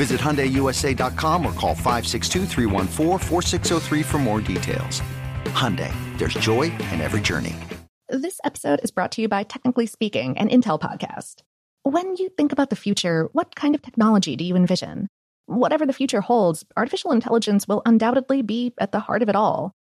Visit HyundaiUSA.com or call 562 for more details. Hyundai, there's joy in every journey. This episode is brought to you by Technically Speaking, an Intel podcast. When you think about the future, what kind of technology do you envision? Whatever the future holds, artificial intelligence will undoubtedly be at the heart of it all.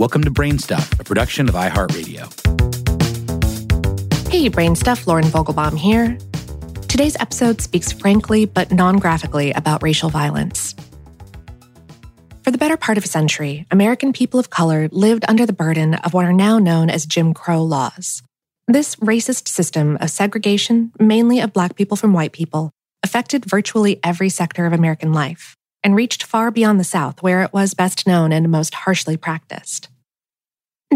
Welcome to Brainstuff, a production of iHeartRadio. Hey, Brainstuff, Lauren Vogelbaum here. Today's episode speaks frankly but non graphically about racial violence. For the better part of a century, American people of color lived under the burden of what are now known as Jim Crow laws. This racist system of segregation, mainly of Black people from white people, affected virtually every sector of American life and reached far beyond the South, where it was best known and most harshly practiced.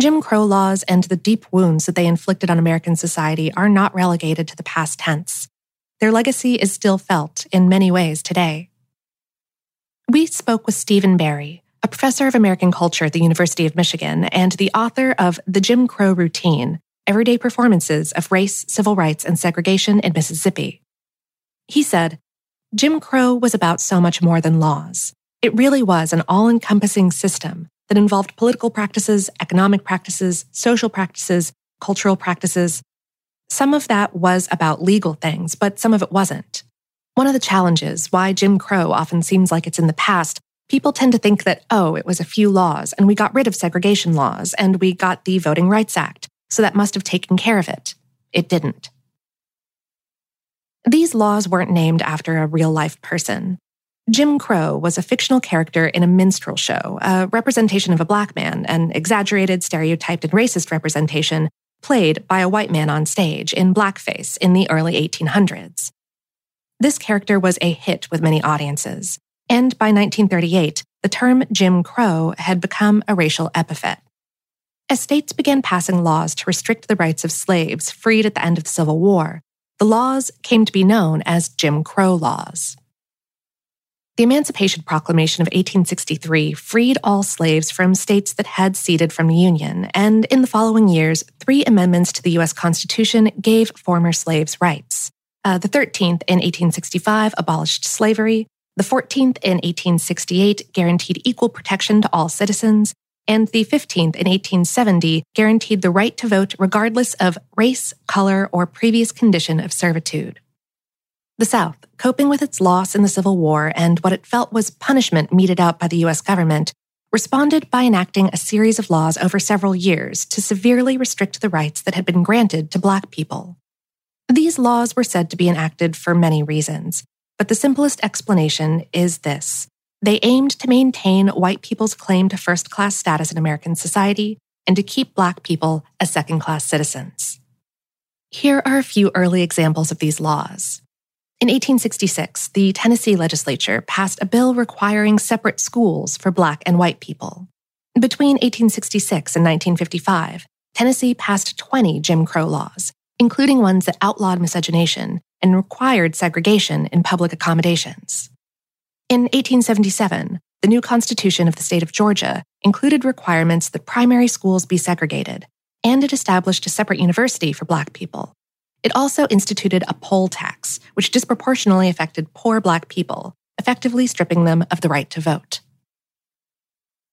Jim Crow laws and the deep wounds that they inflicted on American society are not relegated to the past tense. Their legacy is still felt in many ways today. We spoke with Stephen Berrey, a professor of American culture at the University of Michigan and the author of The Jim Crow Routine Everyday Performances of Race, Civil Rights, and Segregation in Mississippi. He said, Jim Crow was about so much more than laws. It really was an all encompassing system that involved political practices, economic practices, social practices, cultural practices. Some of that was about legal things, but some of it wasn't. One of the challenges why Jim Crow often seems like it's in the past, people tend to think that, oh, it was a few laws and we got rid of segregation laws and we got the Voting Rights Act, so that must have taken care of it. It didn't. These laws weren't named after a real life person. Jim Crow was a fictional character in a minstrel show, a representation of a black man, an exaggerated, stereotyped, and racist representation played by a white man on stage in blackface in the early 1800s. This character was a hit with many audiences, and by 1938, the term Jim Crow had become a racial epithet. As states began passing laws to restrict the rights of slaves freed at the end of the Civil War, the laws came to be known as Jim Crow laws. The Emancipation Proclamation of 1863 freed all slaves from states that had ceded from the Union, and in the following years, three amendments to the U.S. Constitution gave former slaves rights. Uh, the 13th in 1865 abolished slavery, The 14th in 1868 guaranteed equal protection to all citizens, and the 15th in 1870 guaranteed the right to vote regardless of race, color, or previous condition of servitude. The South, coping with its loss in the Civil War and what it felt was punishment meted out by the U.S. government, responded by enacting a series of laws over several years to severely restrict the rights that had been granted to Black people. These laws were said to be enacted for many reasons, but the simplest explanation is this they aimed to maintain white people's claim to first class status in American society and to keep Black people as second class citizens. Here are a few early examples of these laws. In 1866, the Tennessee legislature passed a bill requiring separate schools for Black and white people. Between 1866 and 1955, Tennessee passed 20 Jim Crow laws, including ones that outlawed miscegenation and required segregation in public accommodations. In 1877, the new Constitution of the state of Georgia included requirements that primary schools be segregated, and it established a separate university for Black people. It also instituted a poll tax, which disproportionately affected poor Black people, effectively stripping them of the right to vote.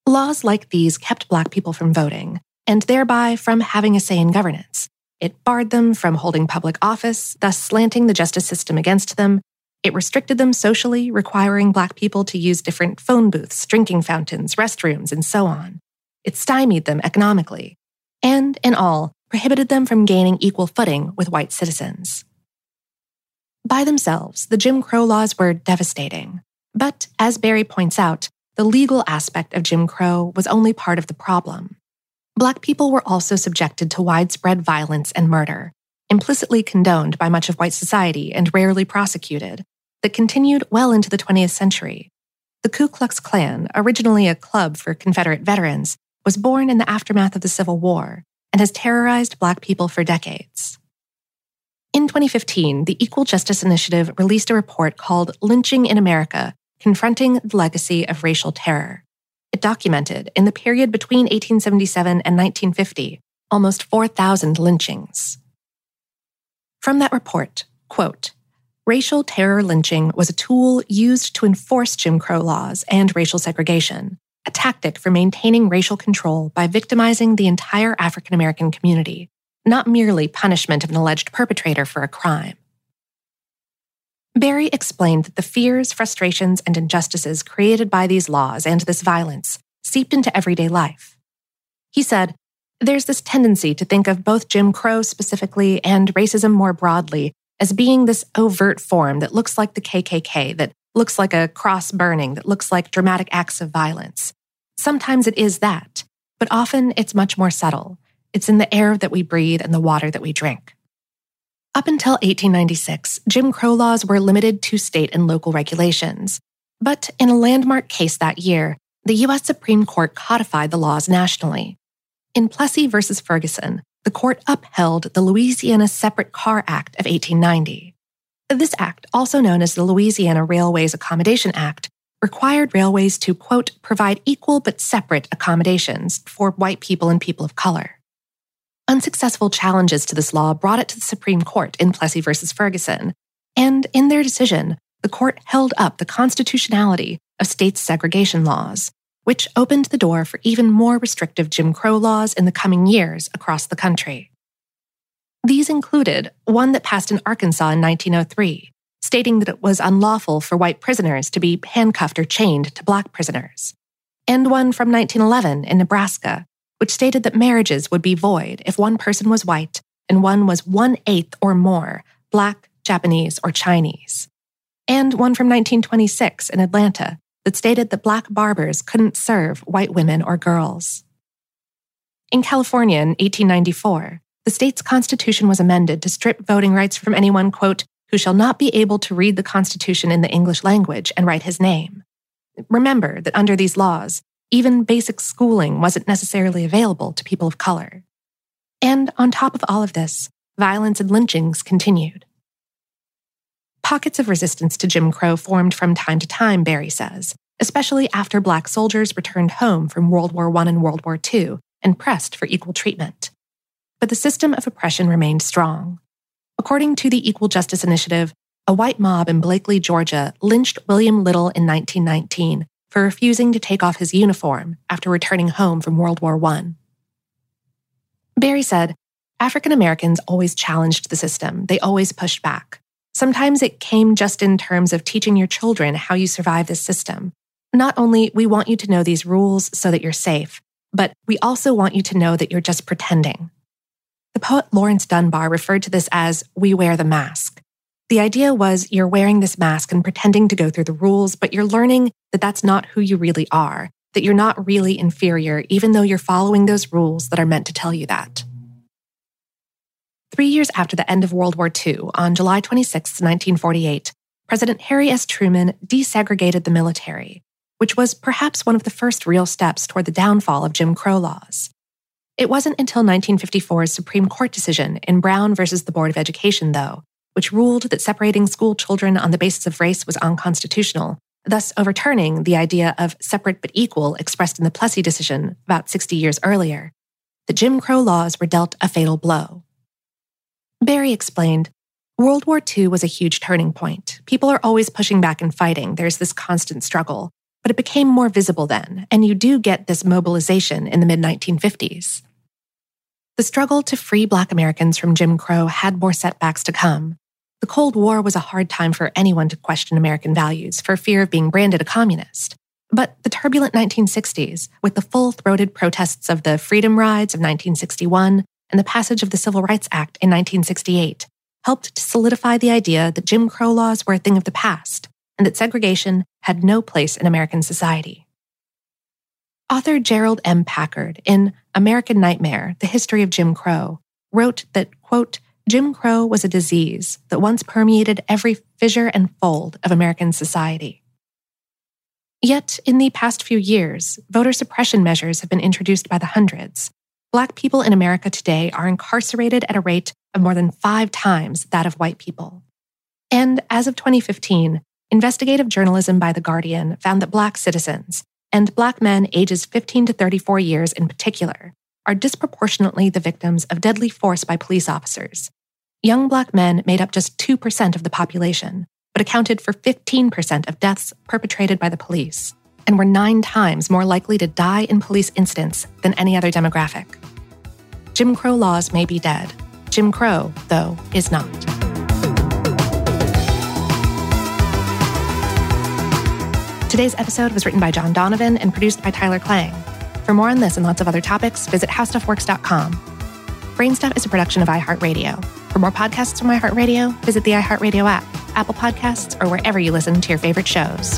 Laws like these kept Black people from voting, and thereby from having a say in governance, it barred them from holding public office, thus slanting the justice system against them. It restricted them socially, requiring Black people to use different phone booths, drinking fountains, restrooms, and so on. It stymied them economically, and, in all, prohibited them from gaining equal footing with white citizens. By themselves, the Jim Crow laws were devastating. But, as Berrey points out, the legal aspect of Jim Crow was only part of the problem. Black people were also subjected to widespread violence and murder, implicitly condoned by much of white society and rarely prosecuted, that continued well into the 20th century. The Ku Klux Klan, originally a club for Confederate veterans, was born in the aftermath of the Civil War and has terrorized Black people for decades. In 2015, the Equal Justice Initiative released a report called Lynching in America Confronting the Legacy of Racial Terror. It documented, in the period between 1877 and 1950, almost 4,000 lynchings. From that report, quote, racial terror lynching was a tool used to enforce Jim Crow laws and racial segregation, a tactic for maintaining racial control by victimizing the entire African American community, not merely punishment of an alleged perpetrator for a crime. Berrey explained that the fears, frustrations, and injustices created by these laws and this violence seeped into everyday life. He said, There's this tendency to think of both Jim Crow specifically and racism more broadly as being this overt form that looks like the KKK, that looks like a cross burning, that looks like dramatic acts of violence. Sometimes it is that, but often it's much more subtle. It's in the air that we breathe and the water that we drink. Up until 1896, Jim Crow laws were limited to state and local regulations. But in a landmark case that year, the U.S. Supreme Court codified the laws nationally. In Plessy v. Ferguson, the court upheld the Louisiana Separate Car Act of 1890. This act, also known as the Louisiana Railways Accommodation Act, required railways to, quote, provide equal but separate accommodations for white people and people of color. Unsuccessful challenges to this law brought it to the Supreme Court in Plessy v. Ferguson, and in their decision, the court held up the constitutionality of state segregation laws, which opened the door for even more restrictive Jim Crow laws in the coming years across the country. These included one that passed in Arkansas in 1903, stating that it was unlawful for white prisoners to be handcuffed or chained to black prisoners, and one from 1911 in Nebraska, which stated that marriages would be void if one person was white and one was one eighth or more black, Japanese, or Chinese. And one from 1926 in Atlanta that stated that black barbers couldn't serve white women or girls. In California in 1894, the state's constitution was amended to strip voting rights from anyone, quote, who shall not be able to read the Constitution in the English language and write his name. Remember that under these laws, even basic schooling wasn't necessarily available to people of color. And on top of all of this, violence and lynchings continued. Pockets of resistance to Jim Crow formed from time to time, Berrey says, especially after Black soldiers returned home from World War I and World War II and pressed for equal treatment. But the system of oppression remained strong. According to the Equal Justice Initiative, A white mob in Blakely, Georgia lynched William Little in 1919 for refusing to take off his uniform after returning home from World War I. Berrey said, African Americans always challenged the system, they always pushed back. Sometimes it came just in terms of teaching your children how you survive this system. Not only we want you to know these rules so that you're safe, but we also want you to know that you're just pretending. The poet Laurence Dunbar referred to this as we wear the mask. The idea was you're wearing this mask and pretending to go through the rules, but you're learning that that's not who you really are, that you're not really inferior, even though you're following those rules that are meant to tell you that. Three years after the end of World War II, on July 26, 1948, President Harry S. Truman desegregated the military, which was perhaps one of the first real steps toward the downfall of Jim Crow laws. It wasn't until 1954's Supreme Court decision in Brown versus the Board of Education, though, which ruled that separating school children on the basis of race was unconstitutional, thus overturning the idea of separate but equal expressed in the Plessy decision about 60 years earlier. The Jim Crow laws were dealt a fatal blow. Berrey explained World War II was a huge turning point. People are always pushing back and fighting. There's this constant struggle. But it became more visible then, and you do get this mobilization in the mid 1950s. The struggle to free Black Americans from Jim Crow had more setbacks to come, the Cold War was a hard time for anyone to question American values for fear of being branded a communist. But the turbulent 1960s, with the full throated protests of the Freedom Rides of 1961 and the passage of the Civil Rights Act in 1968, helped to solidify the idea that Jim Crow laws were a thing of the past and that segregation had no place in American society. Author Jerrold M. Packard, in American Nightmare The History of Jim Crow, wrote that, quote, Jim Crow was a disease that once permeated every fissure and fold of American society. Yet, in the past few years, voter suppression measures have been introduced by the hundreds. Black people in America today are incarcerated at a rate of more than five times that of white people. And as of 2015, investigative journalism by The Guardian found that Black citizens, and Black men ages 15 to 34 years in particular, are disproportionately the victims of deadly force by police officers. Young black men made up just 2% of the population, but accounted for 15% of deaths perpetrated by the police, and were nine times more likely to die in police incidents than any other demographic. Jim Crow laws may be dead. Jim Crow, though, is not. Today's episode was written by John Donovan and produced by Tyler Klang. For more on this and lots of other topics, visit howstuffworks.com. Brainstuff is a production of iHeartRadio. For more podcasts from iHeartRadio, visit the iHeartRadio app, Apple Podcasts, or wherever you listen to your favorite shows.